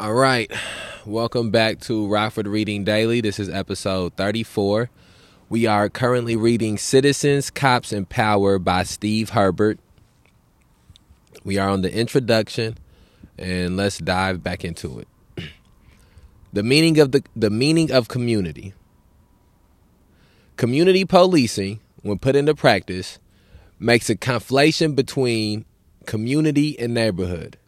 All right. Welcome back to Rockford Reading Daily. This is episode 34. We are currently reading Citizens, Cops, and Power by Steve Herbert. We are on the introduction, and let's dive back into it. The meaning of the, the meaning of community. Community policing, when put into practice, makes a conflation between community and neighborhood.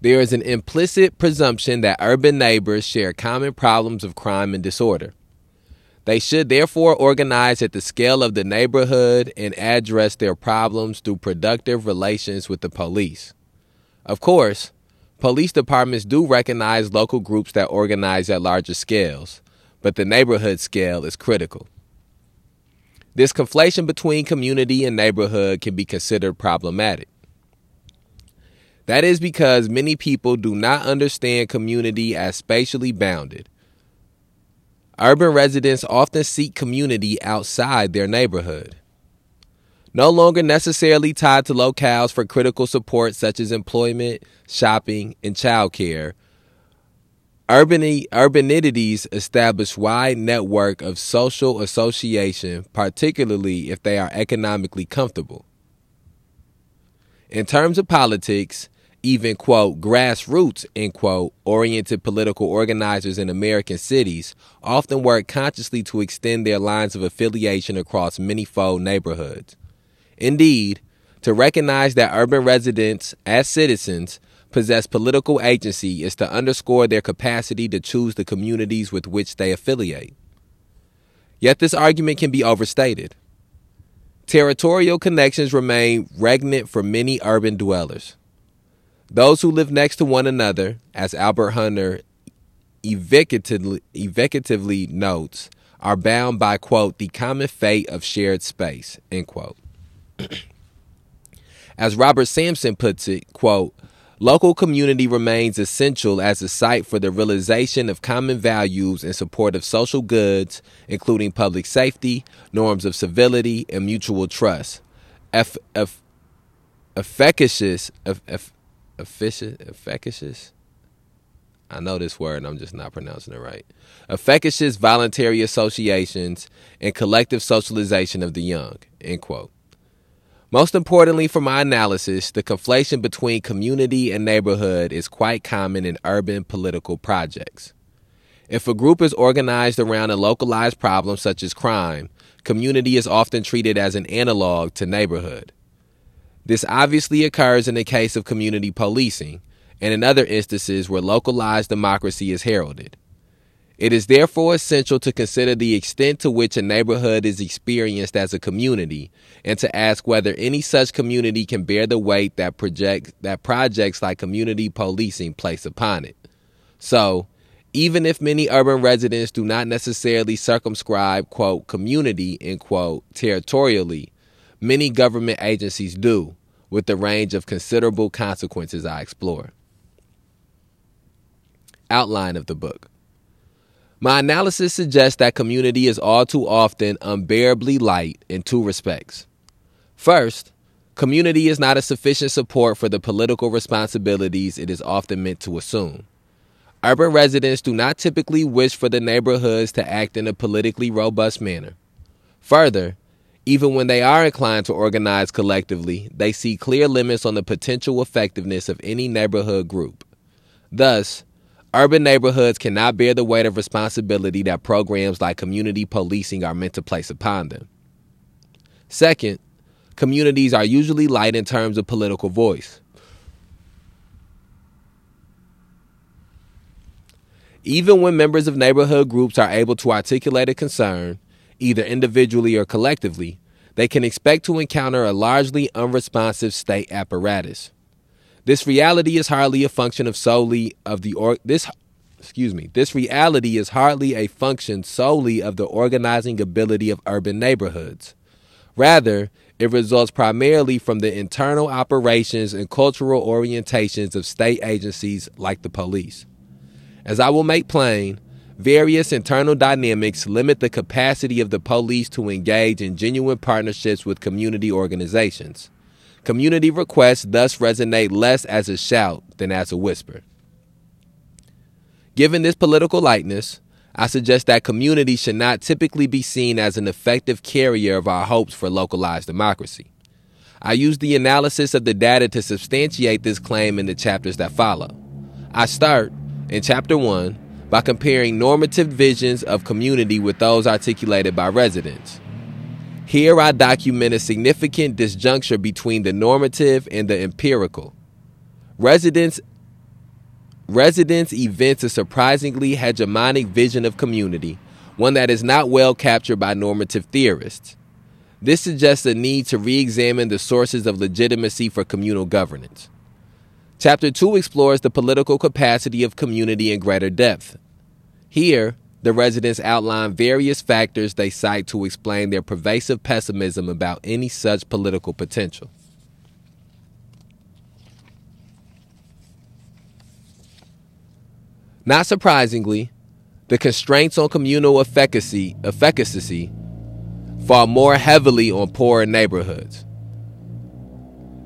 There is an implicit presumption that urban neighbors share common problems of crime and disorder. They should therefore organize at the scale of the neighborhood and address their problems through productive relations with the police. Of course, Police departments do recognize local groups that organize at larger scales, but the neighborhood scale is critical. This conflation between community and neighborhood can be considered problematic. That is because many people do not understand community as spatially bounded. Urban residents often seek community outside their neighborhood no longer necessarily tied to locales for critical support such as employment, shopping, and childcare. Urbani- urbanities establish wide network of social association, particularly if they are economically comfortable. In terms of politics, even quote grassroots end quote oriented political organizers in American cities often work consciously to extend their lines of affiliation across many-fold neighborhoods. Indeed, to recognize that urban residents, as citizens, possess political agency is to underscore their capacity to choose the communities with which they affiliate. Yet this argument can be overstated. Territorial connections remain regnant for many urban dwellers. Those who live next to one another, as Albert Hunter evocatively, evocatively notes, are bound by, quote, the common fate of shared space, end quote. As Robert Sampson puts it, quote, local community remains essential as a site for the realization of common values in support of social goods, including public safety, norms of civility, and mutual trust. Eff, eff, efficacious, eff, eff, efficient, efficacious. I know this word, I'm just not pronouncing it right. Efficacious voluntary associations and collective socialization of the young. End quote. Most importantly for my analysis, the conflation between community and neighborhood is quite common in urban political projects. If a group is organized around a localized problem such as crime, community is often treated as an analog to neighborhood. This obviously occurs in the case of community policing and in other instances where localized democracy is heralded. It is therefore essential to consider the extent to which a neighborhood is experienced as a community and to ask whether any such community can bear the weight that project that projects like community policing place upon it. So, even if many urban residents do not necessarily circumscribe quote community end quote territorially, many government agencies do, with the range of considerable consequences I explore. Outline of the book. My analysis suggests that community is all too often unbearably light in two respects. First, community is not a sufficient support for the political responsibilities it is often meant to assume. Urban residents do not typically wish for the neighborhoods to act in a politically robust manner. Further, even when they are inclined to organize collectively, they see clear limits on the potential effectiveness of any neighborhood group. Thus, Urban neighborhoods cannot bear the weight of responsibility that programs like community policing are meant to place upon them. Second, communities are usually light in terms of political voice. Even when members of neighborhood groups are able to articulate a concern, either individually or collectively, they can expect to encounter a largely unresponsive state apparatus. This reality is hardly a function of solely of the or this excuse me. This reality is hardly a function solely of the organizing ability of urban neighborhoods. Rather, it results primarily from the internal operations and cultural orientations of state agencies like the police. As I will make plain, various internal dynamics limit the capacity of the police to engage in genuine partnerships with community organizations. Community requests thus resonate less as a shout than as a whisper. Given this political lightness, I suggest that community should not typically be seen as an effective carrier of our hopes for localized democracy. I use the analysis of the data to substantiate this claim in the chapters that follow. I start, in chapter 1, by comparing normative visions of community with those articulated by residents. Here I document a significant disjuncture between the normative and the empirical. Residents residents events a surprisingly hegemonic vision of community, one that is not well captured by normative theorists. This suggests a need to re examine the sources of legitimacy for communal governance. Chapter 2 explores the political capacity of community in greater depth. Here, the residents outline various factors they cite to explain their pervasive pessimism about any such political potential. Not surprisingly, the constraints on communal efficacy, efficacy fall more heavily on poorer neighborhoods.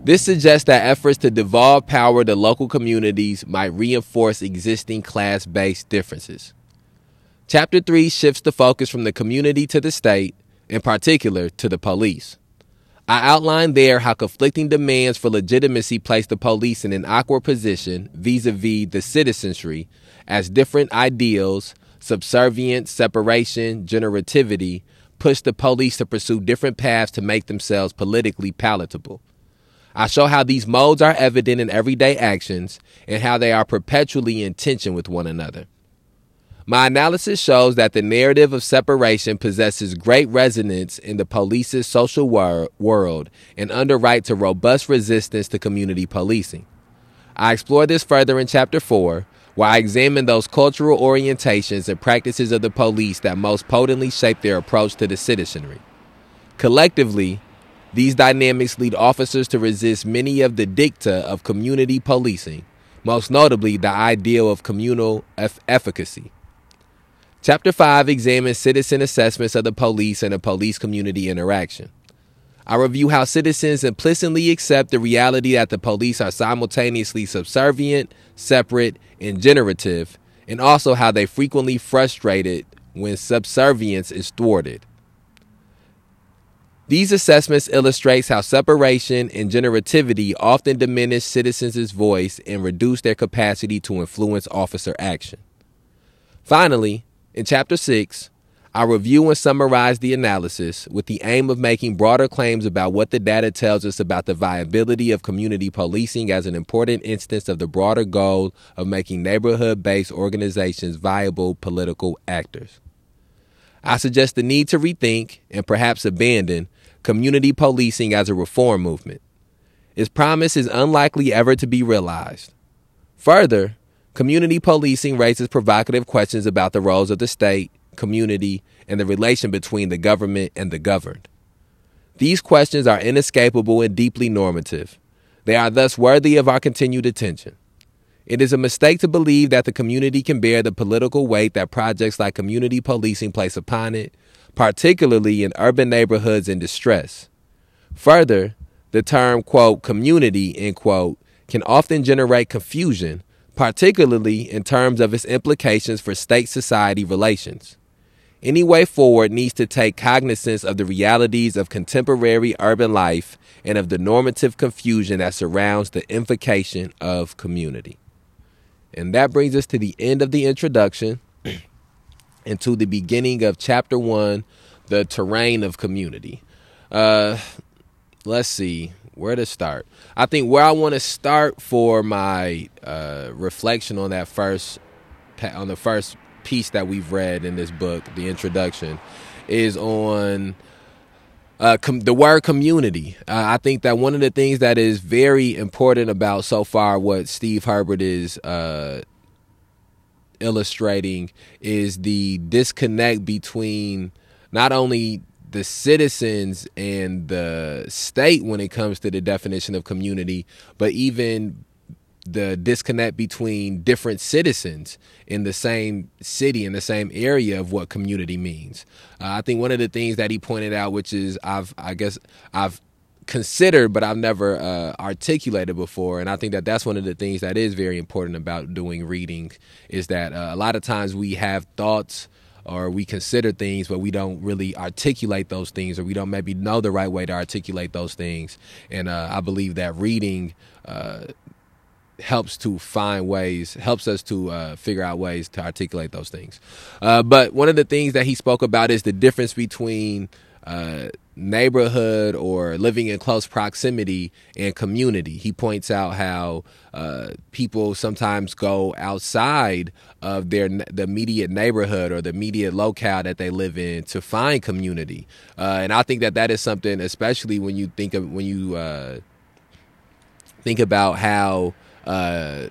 This suggests that efforts to devolve power to local communities might reinforce existing class based differences. Chapter 3 shifts the focus from the community to the state, in particular to the police. I outline there how conflicting demands for legitimacy place the police in an awkward position vis a vis the citizenry, as different ideals, subservience, separation, generativity, push the police to pursue different paths to make themselves politically palatable. I show how these modes are evident in everyday actions and how they are perpetually in tension with one another. My analysis shows that the narrative of separation possesses great resonance in the police's social wor- world and underwrites a robust resistance to community policing. I explore this further in Chapter 4, where I examine those cultural orientations and practices of the police that most potently shape their approach to the citizenry. Collectively, these dynamics lead officers to resist many of the dicta of community policing, most notably the ideal of communal efficacy. Chapter 5 examines citizen assessments of the police and a police community interaction. I review how citizens implicitly accept the reality that the police are simultaneously subservient, separate, and generative, and also how they frequently frustrated when subservience is thwarted. These assessments illustrates how separation and generativity often diminish citizens' voice and reduce their capacity to influence officer action. Finally, in chapter 6, I review and summarize the analysis with the aim of making broader claims about what the data tells us about the viability of community policing as an important instance of the broader goal of making neighborhood based organizations viable political actors. I suggest the need to rethink and perhaps abandon community policing as a reform movement. Its promise is unlikely ever to be realized. Further, community policing raises provocative questions about the roles of the state, community, and the relation between the government and the governed. These questions are inescapable and deeply normative. They are thus worthy of our continued attention. It is a mistake to believe that the community can bear the political weight that projects like community policing place upon it, particularly in urban neighborhoods in distress. Further, the term, quote, community, end quote, can often generate confusion, particularly in terms of its implications for state society relations. Any way forward needs to take cognizance of the realities of contemporary urban life and of the normative confusion that surrounds the invocation of community. And that brings us to the end of the introduction and to the beginning of chapter one, the terrain of community. Uh, let's see where to start. I think where I want to start for my uh, reflection on that first on the first piece that we've read in this book, the introduction, is on uh, com- the word community. Uh, I think that one of the things that is very important about so far what Steve Herbert is uh, illustrating is the disconnect between not only the citizens and the state when it comes to the definition of community, but even the disconnect between different citizens in the same city in the same area of what community means. Uh, I think one of the things that he pointed out, which is I've I guess I've considered, but I've never uh, articulated before. And I think that that's one of the things that is very important about doing reading is that uh, a lot of times we have thoughts or we consider things, but we don't really articulate those things, or we don't maybe know the right way to articulate those things. And uh, I believe that reading uh, helps to find ways, helps us to uh, figure out ways to articulate those things. Uh, but one of the things that he spoke about is the difference between uh, neighborhood or living in close proximity and community. He points out how uh, people sometimes go outside of their the immediate neighborhood or the immediate locale that they live in to find community, uh, and I think that that is something, especially when you think of when you uh, think about how uh,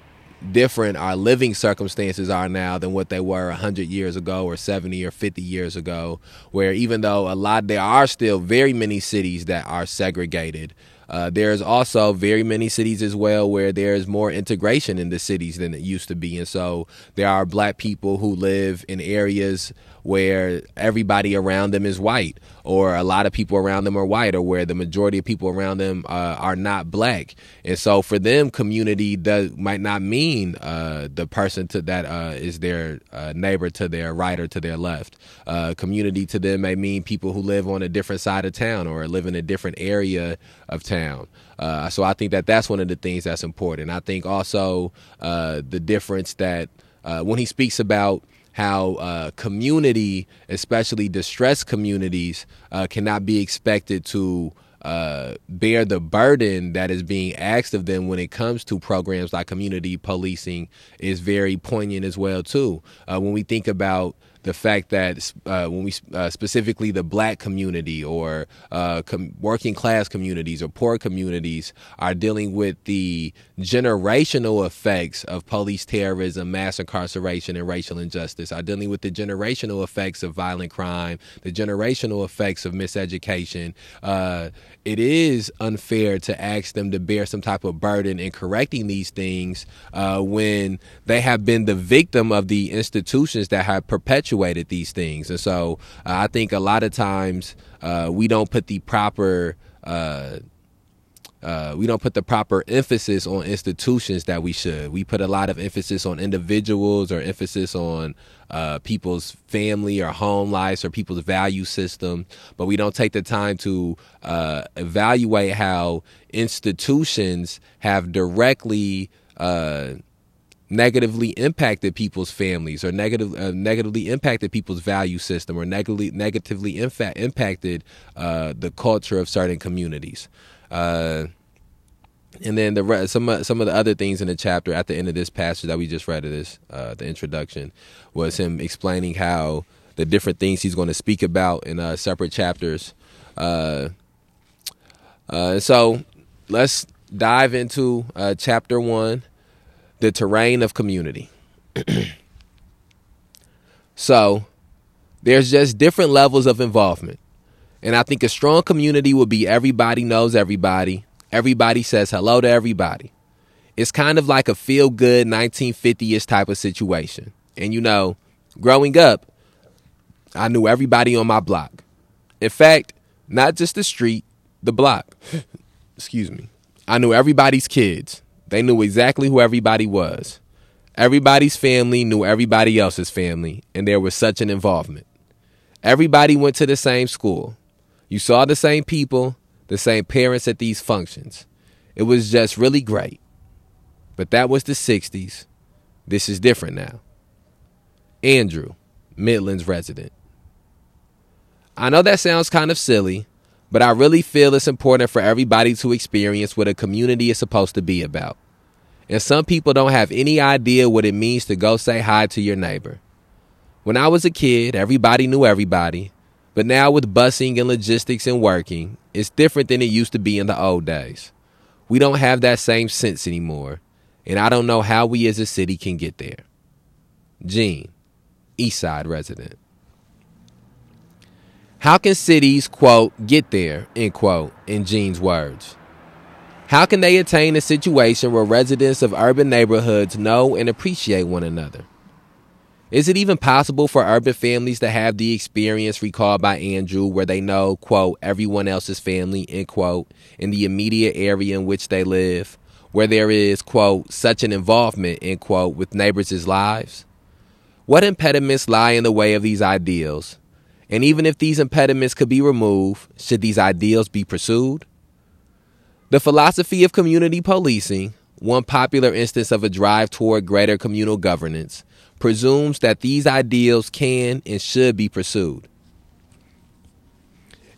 different our living circumstances are now than what they were 100 years ago or 70 or 50 years ago where even though a lot there are still very many cities that are segregated uh, there's also very many cities as well where there's more integration in the cities than it used to be. And so there are black people who live in areas where everybody around them is white, or a lot of people around them are white, or where the majority of people around them uh, are not black. And so for them, community does might not mean uh, the person to that uh, is their uh, neighbor to their right or to their left. Uh, community to them may mean people who live on a different side of town or live in a different area of town. Uh, so I think that that's one of the things that's important. I think also the difference that when he speaks about how uh, community, especially distressed communities, uh, cannot be expected to uh, bear the burden that is being asked of them when it comes to programs like community policing is very poignant as well too. Uh, when we think about the fact that uh, when we uh, specifically the black community or uh, com- working class communities or poor communities are dealing with the generational effects of police terrorism, mass incarceration, and racial injustice, are dealing with the generational effects of violent crime, the generational effects of miseducation. Uh, it is unfair to ask them to bear some type of burden in correcting these things uh, when they have been the victim of the institutions that have perpetuated these things. And so uh, I think a lot of times uh, we don't put the proper uh, uh, we don't put the proper emphasis on institutions that we should. We put a lot of emphasis on individuals or emphasis on uh, people's family or home lives or people's value system, but we don't take the time to uh, evaluate how institutions have directly negatively impacted people's families or negative, uh, negatively impacted people's value system or negatively negatively infa- impacted uh, the culture of certain communities. Uh, and then the rest, some some of the other things in the chapter at the end of this passage that we just read of this, uh, the introduction, was him explaining how the different things he's going to speak about in uh, separate chapters. Uh, uh so let's dive into uh, chapter one, the terrain of community. so there's just different levels of involvement. And I think a strong community would be everybody knows everybody. Everybody says hello to everybody. It's kind of like a feel good 1950s type of situation. And you know, growing up, I knew everybody on my block. In fact, not just the street, the block. Excuse me. I knew everybody's kids. They knew exactly who everybody was. Everybody's family knew everybody else's family, and there was such an involvement. Everybody went to the same school. You saw the same people, the same parents at these functions. It was just really great. But that was the 60s. This is different now. Andrew, Midlands resident. I know that sounds kind of silly, but I really feel it's important for everybody to experience what a community is supposed to be about. And some people don't have any idea what it means to go say hi to your neighbor. When I was a kid, everybody knew everybody, but now with busing and logistics and working, it's different than it used to be in the old days. We don't have that same sense anymore, and I don't know how we as a city can get there. Gene, Eastside resident. How can cities, quote, get there, end quote, in Gene's words? How can they attain a situation where residents of urban neighborhoods know and appreciate one another? Is it even possible for urban families to have the experience recalled by Andrew where they know, quote, everyone else's family, end quote, in the immediate area in which they live, where there is, quote, such an involvement, end quote, with neighbors' lives? What impediments lie in the way of these ideals? And even if these impediments could be removed, should these ideals be pursued? The philosophy of community policing, one popular instance of a drive toward greater communal governance, presumes that these ideals can and should be pursued.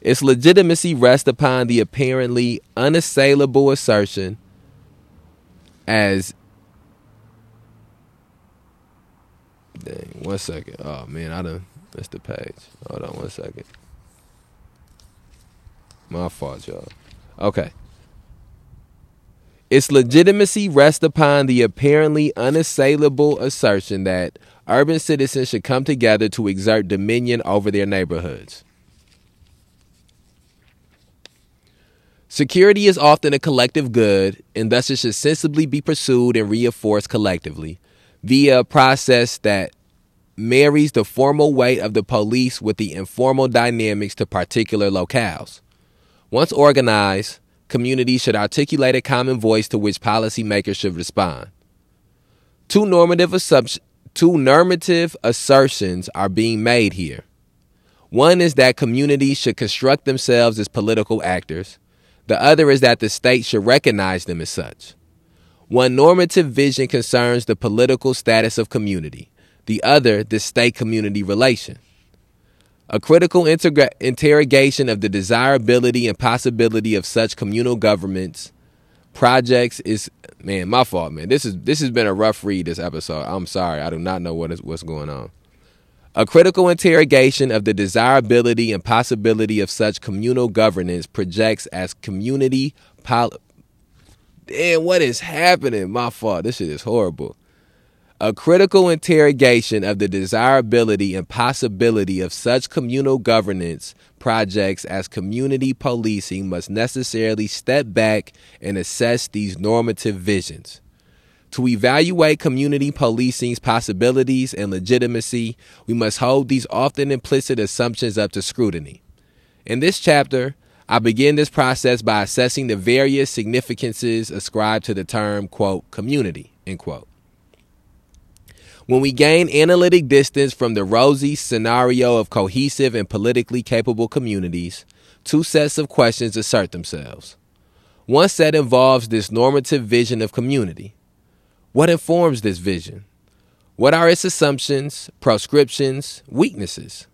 Its legitimacy rests upon the apparently unassailable assertion as dang, one second. Oh man, I done missed the page. Hold on one second. My fault, y'all. Okay. Its legitimacy rests upon the apparently unassailable assertion that urban citizens should come together to exert dominion over their neighborhoods. Security is often a collective good, and thus it should sensibly be pursued and reinforced collectively via a process that marries the formal weight of the police with the informal dynamics to particular locales. Once organized, communities should articulate a common voice to which policymakers should respond. Two normative, two normative assertions are being made here. One is that communities should construct themselves as political actors. The other is that the state should recognize them as such. One normative vision concerns the political status of community, the other, the state community relation. A critical interrogation of the desirability and possibility of such communal governments projects is man, my fault, man. This is this has been a rough read this episode. I'm sorry. I do not know what is what's going on. A critical interrogation of the desirability and possibility of such communal governance projects as community pol- Damn, what is happening? My fault. This shit is horrible. A critical interrogation of the desirability and possibility of such communal governance projects as community policing must necessarily step back and assess these normative visions. To evaluate community policing's possibilities and legitimacy, we must hold these often implicit assumptions up to scrutiny. In this chapter, I begin this process by assessing the various significances ascribed to the term, quote, community, end quote. When we gain analytic distance from the rosy scenario of cohesive and politically capable communities, two sets of questions assert themselves. One set involves this normative vision of community. What informs this vision? What are its assumptions, proscriptions, weaknesses?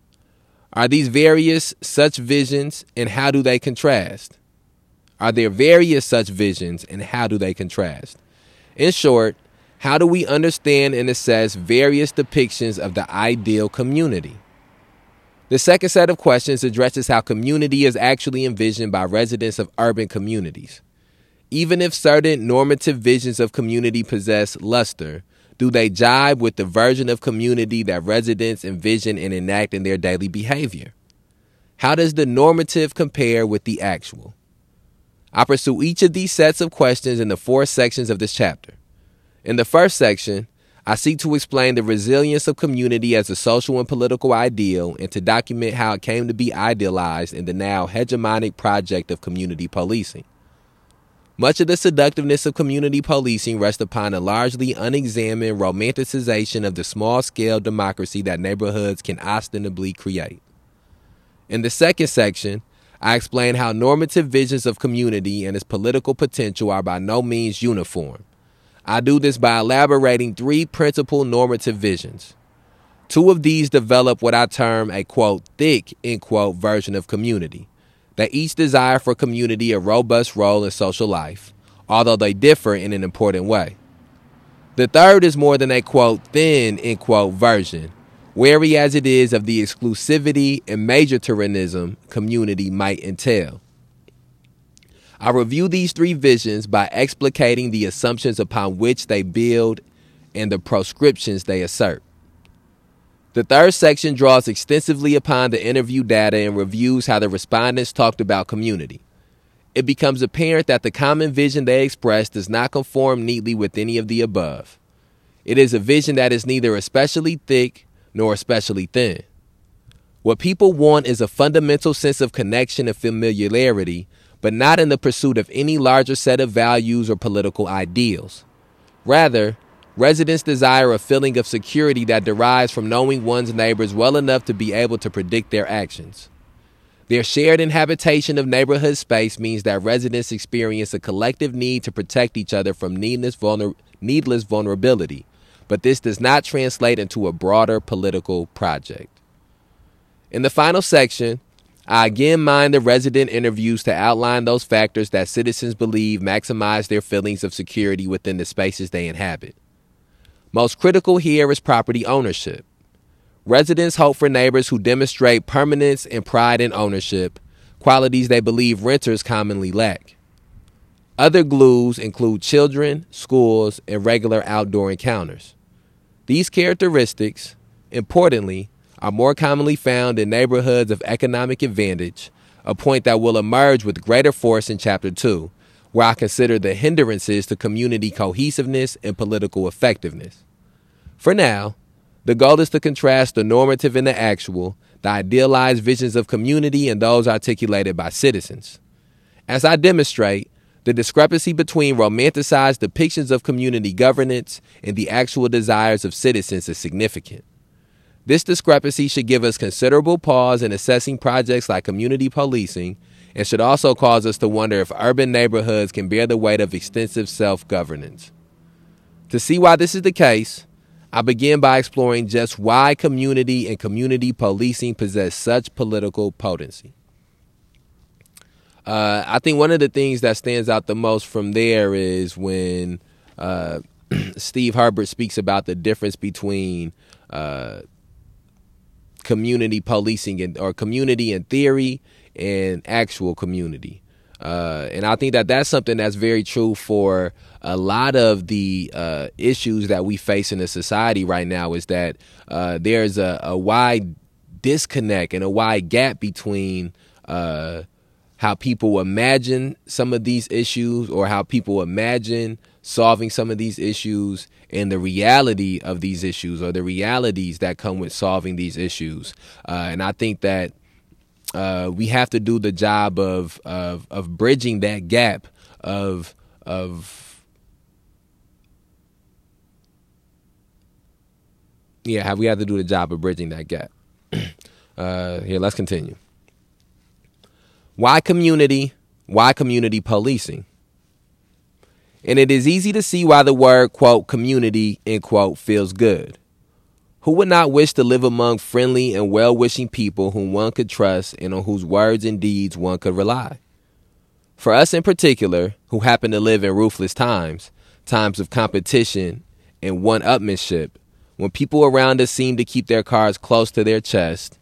Are these various such visions and how do they contrast? Are there various such visions and how do they contrast? In short, how do we understand and assess various depictions of the ideal community? The second set of questions addresses how community is actually envisioned by residents of urban communities. Even if certain normative visions of community possess luster, do they jibe with the version of community that residents envision and enact in their daily behavior? How does the normative compare with the actual? I pursue each of these sets of questions in the four sections of this chapter. In the first section, I seek to explain the resilience of community as a social and political ideal and to document how it came to be idealized in the now hegemonic project of community policing. Much of the seductiveness of community policing rests upon a largely unexamined romanticization of the small scale democracy that neighborhoods can ostensibly create. In the second section, I explain how normative visions of community and its political potential are by no means uniform I do this by elaborating three principal normative visions. Two of these develop what I term a quote, thick, end quote, version of community. They each desire for community a robust role in social life, although they differ in an important way. The third is more than a quote, thin, end quote, version, wary as it is of the exclusivity and majoritarianism community might entail. I review these three visions by explicating the assumptions upon which they build and the proscriptions they assert. The third section draws extensively upon the interview data and reviews how the respondents talked about community. It becomes apparent that the common vision they express does not conform neatly with any of the above. It is a vision that is neither especially thick nor especially thin. What people want is a fundamental sense of connection and familiarity, but not in the pursuit of any larger set of values or political ideals. Rather, residents desire a feeling of security that derives from knowing one's neighbors well enough to be able to predict their actions. Their shared inhabitation of neighborhood space means that residents experience a collective need to protect each other from needless, vulner- needless vulnerability, but this does not translate into a broader political project. In the final section, I again mine the resident interviews to outline those factors that citizens believe maximize their feelings of security within the spaces they inhabit. Most critical here is property ownership. Residents hope for neighbors who demonstrate permanence and pride in ownership, qualities they believe renters commonly lack. Other glues include children, schools, and regular outdoor encounters. These characteristics, importantly, are more commonly found in neighborhoods of economic advantage, a point that will emerge with greater force in Chapter 2, where I consider the hindrances to community cohesiveness and political effectiveness. For now, the goal is to contrast the normative and the actual, the idealized visions of community and those articulated by citizens. As I demonstrate, the discrepancy between romanticized depictions of community governance and the actual desires of citizens is significant. This discrepancy should give us considerable pause in assessing projects like community policing and should also cause us to wonder if urban neighborhoods can bear the weight of extensive self governance. To see why this is the case, I begin by exploring just why community and community policing possess such political potency. Uh, I think one of the things that stands out the most from there is when uh, Steve Herbert speaks about the difference between uh, community policing and or community in theory and actual community. Uh, and I think that that's something that's very true for a lot of the uh, issues that we face in the society right now. Is that uh, there's a, a, wide disconnect and a wide gap between uh, how people imagine some of these issues or how people imagine solving some of these issues and the reality of these issues or the realities that come with solving these issues. Uh, and I think that uh, we have to do the job of, of of bridging that gap of of yeah, we have to do the job of bridging that gap. uh, here, let's continue. Why community? Why community policing? And it is easy to see why the word, quote, community, end quote, feels good. Who would not wish to live among friendly and well wishing people whom one could trust and on whose words and deeds one could rely? For us in particular, who happen to live in ruthless times, times of competition and one upmanship, when people around us seem to keep their cards close to their chest,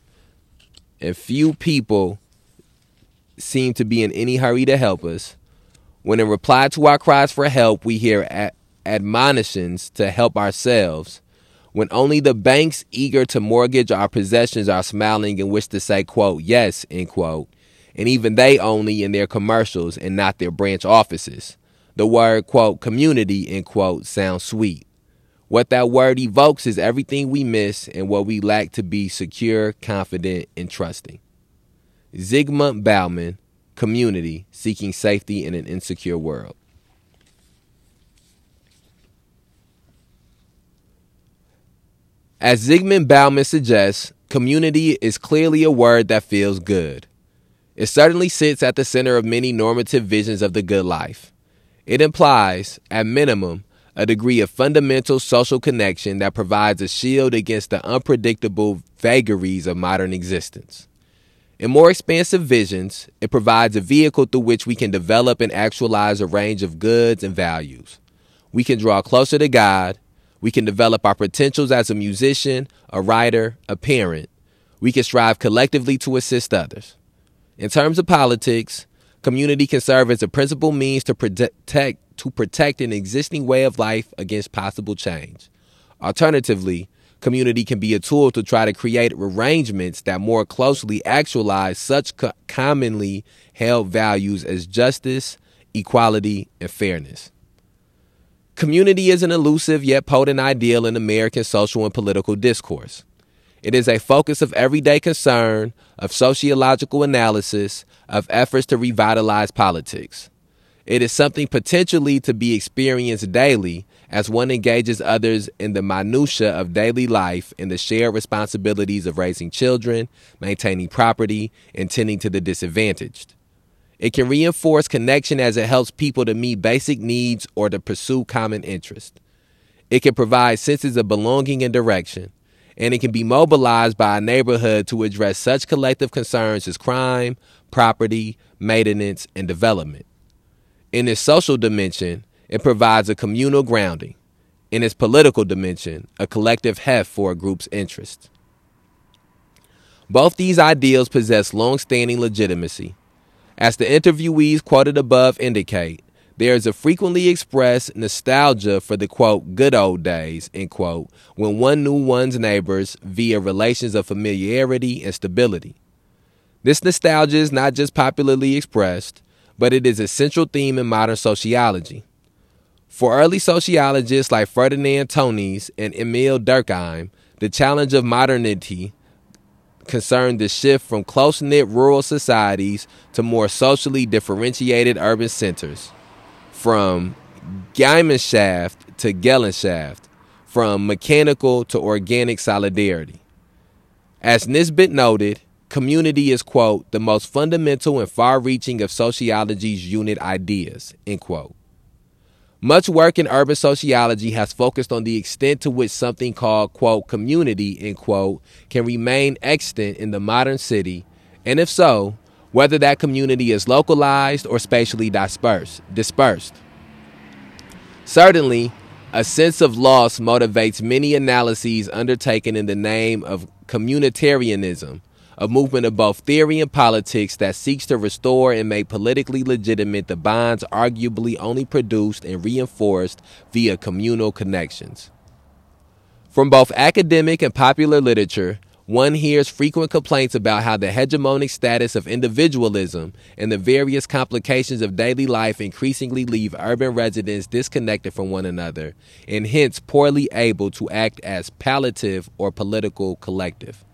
and few people seem to be in any hurry to help us, when in reply to our cries for help, we hear ad- admonitions to help ourselves, when only the banks eager to mortgage our possessions are smiling and wish to say, quote, yes, end quote, and even they only in their commercials and not their branch offices. The word, quote, community, end quote, sounds sweet. What that word evokes is everything we miss and what we lack to be secure, confident, and trusting. Zygmunt Bauman, community seeking safety in an insecure world. As Zygmunt Bauman suggests, community is clearly a word that feels good. It certainly sits at the center of many normative visions of the good life. It implies, at minimum, a degree of fundamental social connection that provides a shield against the unpredictable vagaries of modern existence. In more expansive visions, it provides a vehicle through which we can develop and actualize a range of goods and values. We can draw closer to God. We can develop our potentials as a musician, a writer, a parent. We can strive collectively to assist others. In terms of politics, community can serve as a principal means to protect to protect an existing way of life against possible change. Alternatively, community can be a tool to try to create arrangements that more closely actualize such co- commonly held values as justice, equality, and fairness. Community is an elusive yet potent ideal in American social and political discourse. It is a focus of everyday concern, of sociological analysis, of efforts to revitalize politics. It is something potentially to be experienced daily as one engages others in the minutiae of daily life and the shared responsibilities of raising children, maintaining property, and tending to the disadvantaged. It can reinforce connection as it helps people to meet basic needs or to pursue common interest. It can provide senses of belonging and direction and it can be mobilized by a neighborhood to address such collective concerns as crime, property, maintenance, and development. In its social dimension, it provides a communal grounding. In its political dimension, a collective heft for a group's interests. Both these ideals possess long standing legitimacy. As the interviewees quoted above indicate, there is a frequently expressed nostalgia for the quote good old days end quote when one knew one's neighbors via relations of familiarity and stability. This nostalgia is not just popularly expressed, but it is a central theme in modern sociology. For early sociologists like Ferdinand Tönnies and Emil Durkheim, the challenge of modernity concerned the shift from close knit rural societies to more socially differentiated urban centers from Gemeinschaft to Gesellschaft, from mechanical to organic solidarity. As Nisbet noted, community is, quote, the most fundamental and far reaching of sociology's unit ideas, end quote. Much work in urban sociology has focused on the extent to which something called, quote, community, end quote, can remain extant in the modern city, and if so, whether that community is localized or spatially dispersed. dispersed. Certainly, a sense of loss motivates many analyses undertaken in the name of communitarianism, a movement both theory and politics that seeks to restore and make politically legitimate the bonds arguably only produced and reinforced via communal connections. From both academic and popular literature, one hears frequent complaints about how the hegemonic status of individualism and the various complications of daily life increasingly leave urban residents disconnected from one another and hence poorly able to act as palliative or political collective.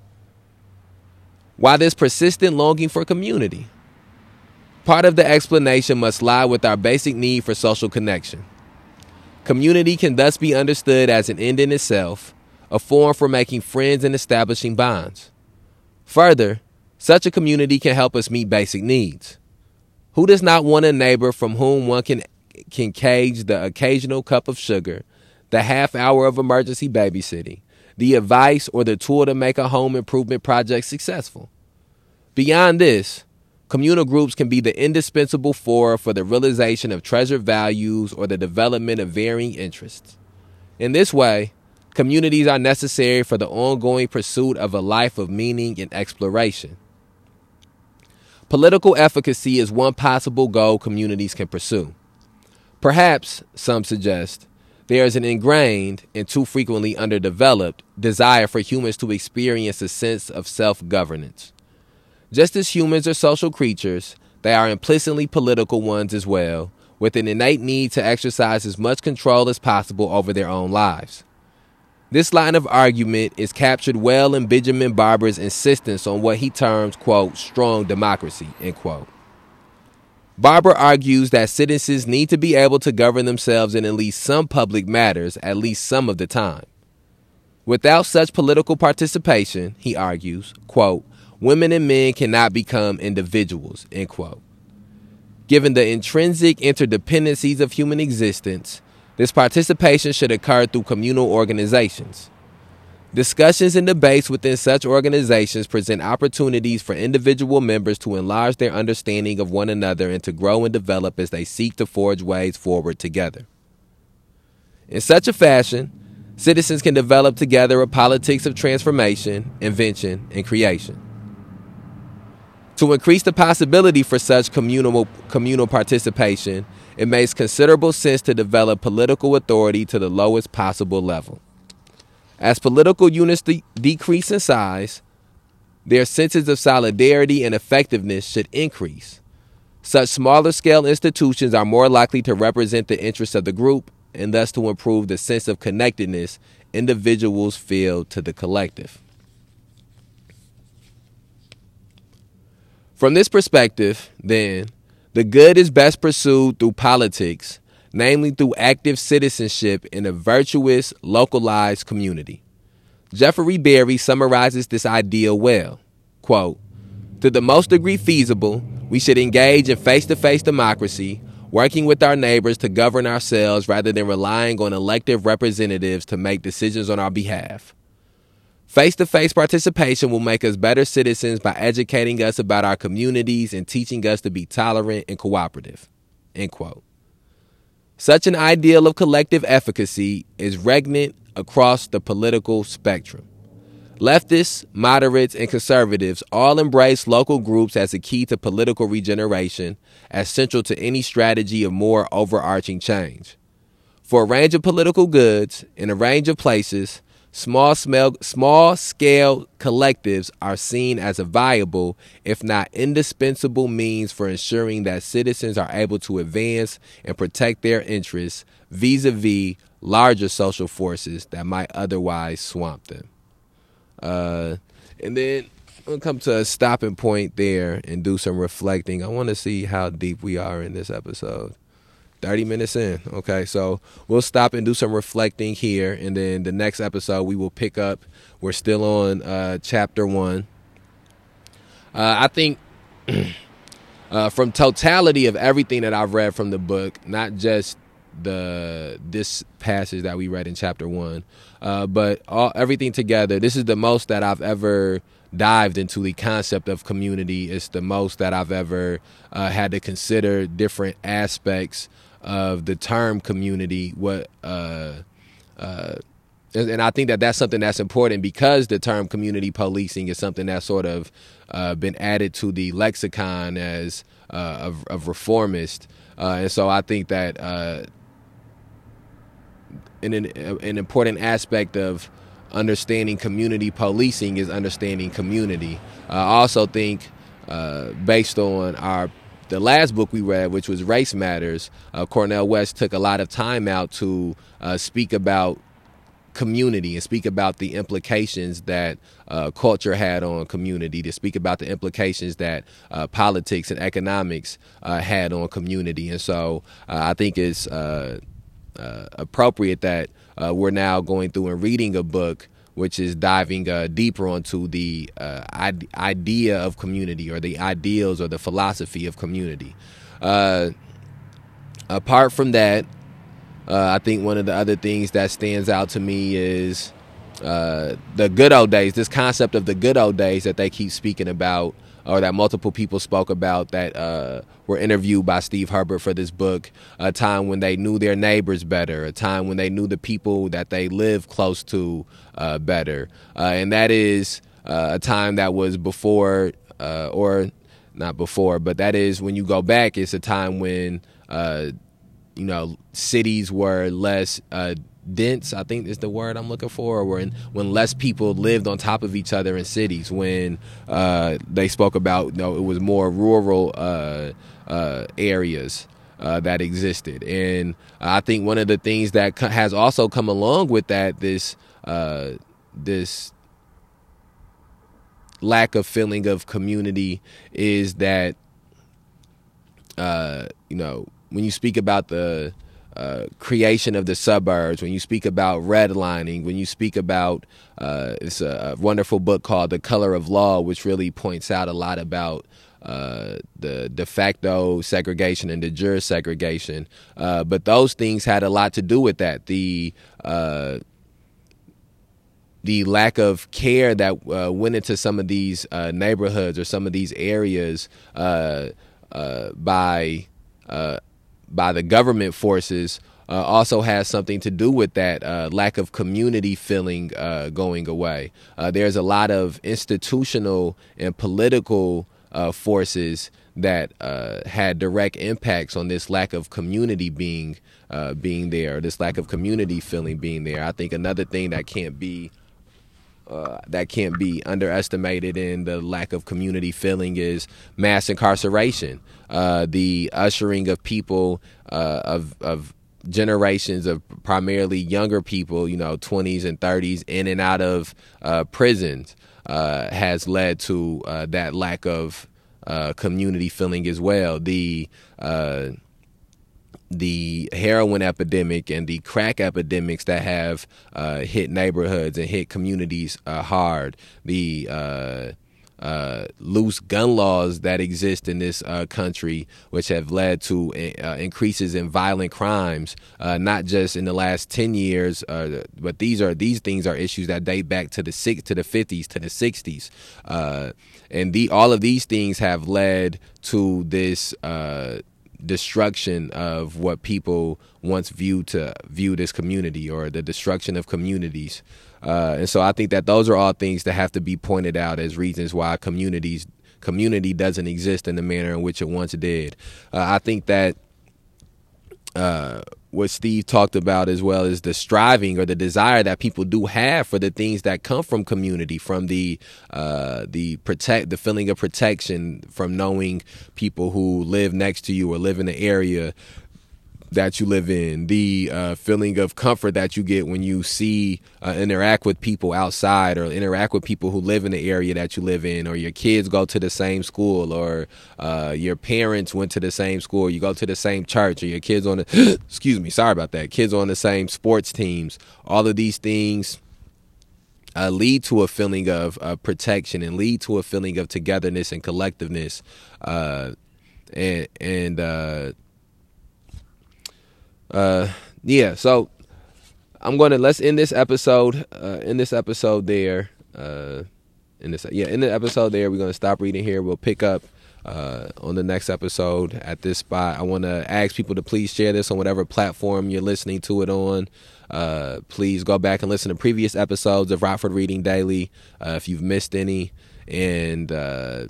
Why this persistent longing for community? Part of the explanation must lie with our basic need for social connection. Community can thus be understood as an end in itself a forum for making friends and establishing bonds. Further, such a community can help us meet basic needs. Who does not want a neighbor from whom one can, can cage the occasional cup of sugar, the half hour of emergency babysitting, the advice or the tool to make a home improvement project successful? Beyond this, communal groups can be the indispensable fora for the realization of treasured values or the development of varying interests. In this way, Communities are necessary for the ongoing pursuit of a life of meaning and exploration. Political efficacy is one possible goal communities can pursue. Perhaps, some suggest, there is an ingrained and too frequently underdeveloped desire for humans to experience a sense of self governance. Just as humans are social creatures, they are implicitly political ones as well, with an innate need to exercise as much control as possible over their own lives. This line of argument is captured well in Benjamin Barber's insistence on what he terms, quote, strong democracy, end quote. Barber argues that citizens need to be able to govern themselves in at least some public matters at least some of the time. Without such political participation, he argues, quote, women and men cannot become individuals, end quote. Given the intrinsic interdependencies of human existence, this participation should occur through communal organizations. Discussions and debates within such organizations present opportunities for individual members to enlarge their understanding of one another and to grow and develop as they seek to forge ways forward together. In such a fashion, citizens can develop together a politics of transformation, invention, and creation. To increase the possibility for such communal, communal participation, it makes considerable sense to develop political authority to the lowest possible level. As political units de- decrease in size, their senses of solidarity and effectiveness should increase. Such smaller scale institutions are more likely to represent the interests of the group and thus to improve the sense of connectedness individuals feel to the collective. From this perspective, then, the good is best pursued through politics namely through active citizenship in a virtuous, localized community. Jeffrey Berry summarizes this idea well. Quote, to the most degree feasible, we should engage in face to face democracy, working with our neighbors to govern ourselves rather than relying on elected representatives to make decisions on our behalf. Face to face participation will make us better citizens by educating us about our communities and teaching us to be tolerant and cooperative. End quote. Such an ideal of collective efficacy is regnant across the political spectrum. Leftists, moderates, and conservatives all embrace local groups as a key to political regeneration, as central to any strategy of more overarching change. For a range of political goods in a range of places, small, small scale collectives are seen as a viable, if not indispensable, means for ensuring that citizens are able to advance and protect their interests vis a vis larger social forces that might otherwise swamp them. Uh, and then we'll come to a stopping point there and do some reflecting. I want to see how deep we are in this episode. 30 minutes in. Okay, so we'll stop and do some reflecting here. And then the next episode, we will pick up. We're still on uh, chapter one. Uh, I think uh, from totality of everything that I've read from the book, not just the this passage that we read in chapter one, uh, but all everything together. This is the most that I've ever dived into the concept of community. It's the most that I've ever uh, had to consider different aspects of the term community. What uh, uh, and I think that that's something that's important because the term community policing is something that's sort of uh, been added to the lexicon as uh, of, of reformist. Uh, and so I think that uh, an, an important aspect of understanding community policing is understanding community. I also think, uh, based on our the last book we read, which was Race Matters, uh, Cornel West took a lot of time out to uh, speak about community and speak about the implications that uh, culture had on community, to speak about the implications that uh, politics and economics uh, had on community. And so uh, I think it's uh, appropriate that uh, we're now going through and reading a book which is diving uh, deeper onto the uh, idea of community or the ideals or the philosophy of community. Uh, apart from that, uh, I think one of the other things that stands out to me is the good old days, this concept of the good old days that they keep speaking about or that multiple people spoke about that uh, were interviewed by Steve Herbert for this book. A time when they knew their neighbors better, a time when they knew the people that they live close to uh, better, uh, and that is uh, a time that was before uh, or not before, but that is when you go back. It's a time when uh, you know cities were less dense i think is the word i'm looking for when when less people lived on top of each other in cities when uh, they spoke about you know it was more rural uh, uh, areas uh, that existed. And i think one of the things that has also come along with that this uh, this lack of feeling of community is that uh, you know when you speak about the uh, creation of the suburbs, when you speak about redlining, when you speak about uh, it's a, wonderful book called The Color of Law, which really points out a lot about uh, the de facto segregation and de jure segregation. Uh, but those things had a lot to do with that. The uh, the lack of care that uh, went into some of these neighborhoods or some of these areas by by the government forces uh, also has something to do with that uh, lack of community feeling uh, going away. Uh, there's a lot of institutional and political uh, forces that uh, had direct impacts on this lack of community being being there, this lack of community feeling being there. I think another thing that can't be uh, that can't be underestimated in the lack of community feeling is mass incarceration, uh, the ushering of people uh, of of generations of primarily younger people, you know, 20s and 30s, in and out of uh, prisons, uh, has led to that lack of community feeling as well. The the heroin epidemic and the crack epidemics that have uh, hit neighborhoods and hit communities uh, hard. The uh, uh, loose gun laws that exist in this uh, country, which have led to uh, increases in violent crimes, not just in the last ten years, but these are these things are issues that date back to the six to the fifties to the sixties, and the all of these things have led to this destruction of what people once viewed to view this community or the destruction of communities. Uh, and so I think that those are all things that have to be pointed out as reasons why communities community doesn't exist in the manner in which it once did. Uh, I think that uh, what Steve talked about as well is the striving or the desire that people do have for the things that come from community, from the uh, the protect the feeling of protection, from knowing people who live next to you or live in the area that you live in, the uh, feeling of comfort that you get when you see uh, interact with people outside or interact with people who live in the area that you live in, or your kids go to the same school, or uh, your parents went to the same school, you go to the same church, or your kids on the excuse me, sorry about that, kids on the same sports teams. All of these things. Uh, lead to a feeling of uh, protection and lead to a feeling of togetherness and collectiveness, uh, and and uh, yeah, so I'm gonna let's end this episode. Uh, in this episode there. Uh, in this yeah, in the episode there, we're gonna stop reading here. We'll pick up uh, on the next episode at this spot. I want to ask people to please share this on whatever platform you're listening to it on. Uh, please go back and listen to previous episodes of Rockford Reading Daily uh, if you've missed any. And uh,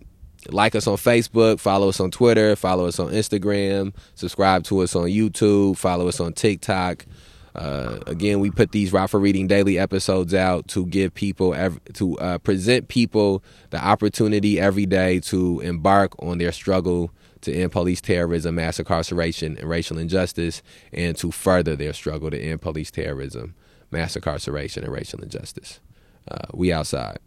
like us on Facebook, follow us on Twitter, follow us on Instagram, subscribe to us on YouTube, follow us on TikTok. Uh, again, we put these Rockford Reading Daily episodes out to give people, to uh, present people the opportunity every day to embark on their struggle to end police terrorism, mass incarceration, and racial injustice, and to further their struggle to end police terrorism, mass incarceration, and racial injustice. Uh, we outside.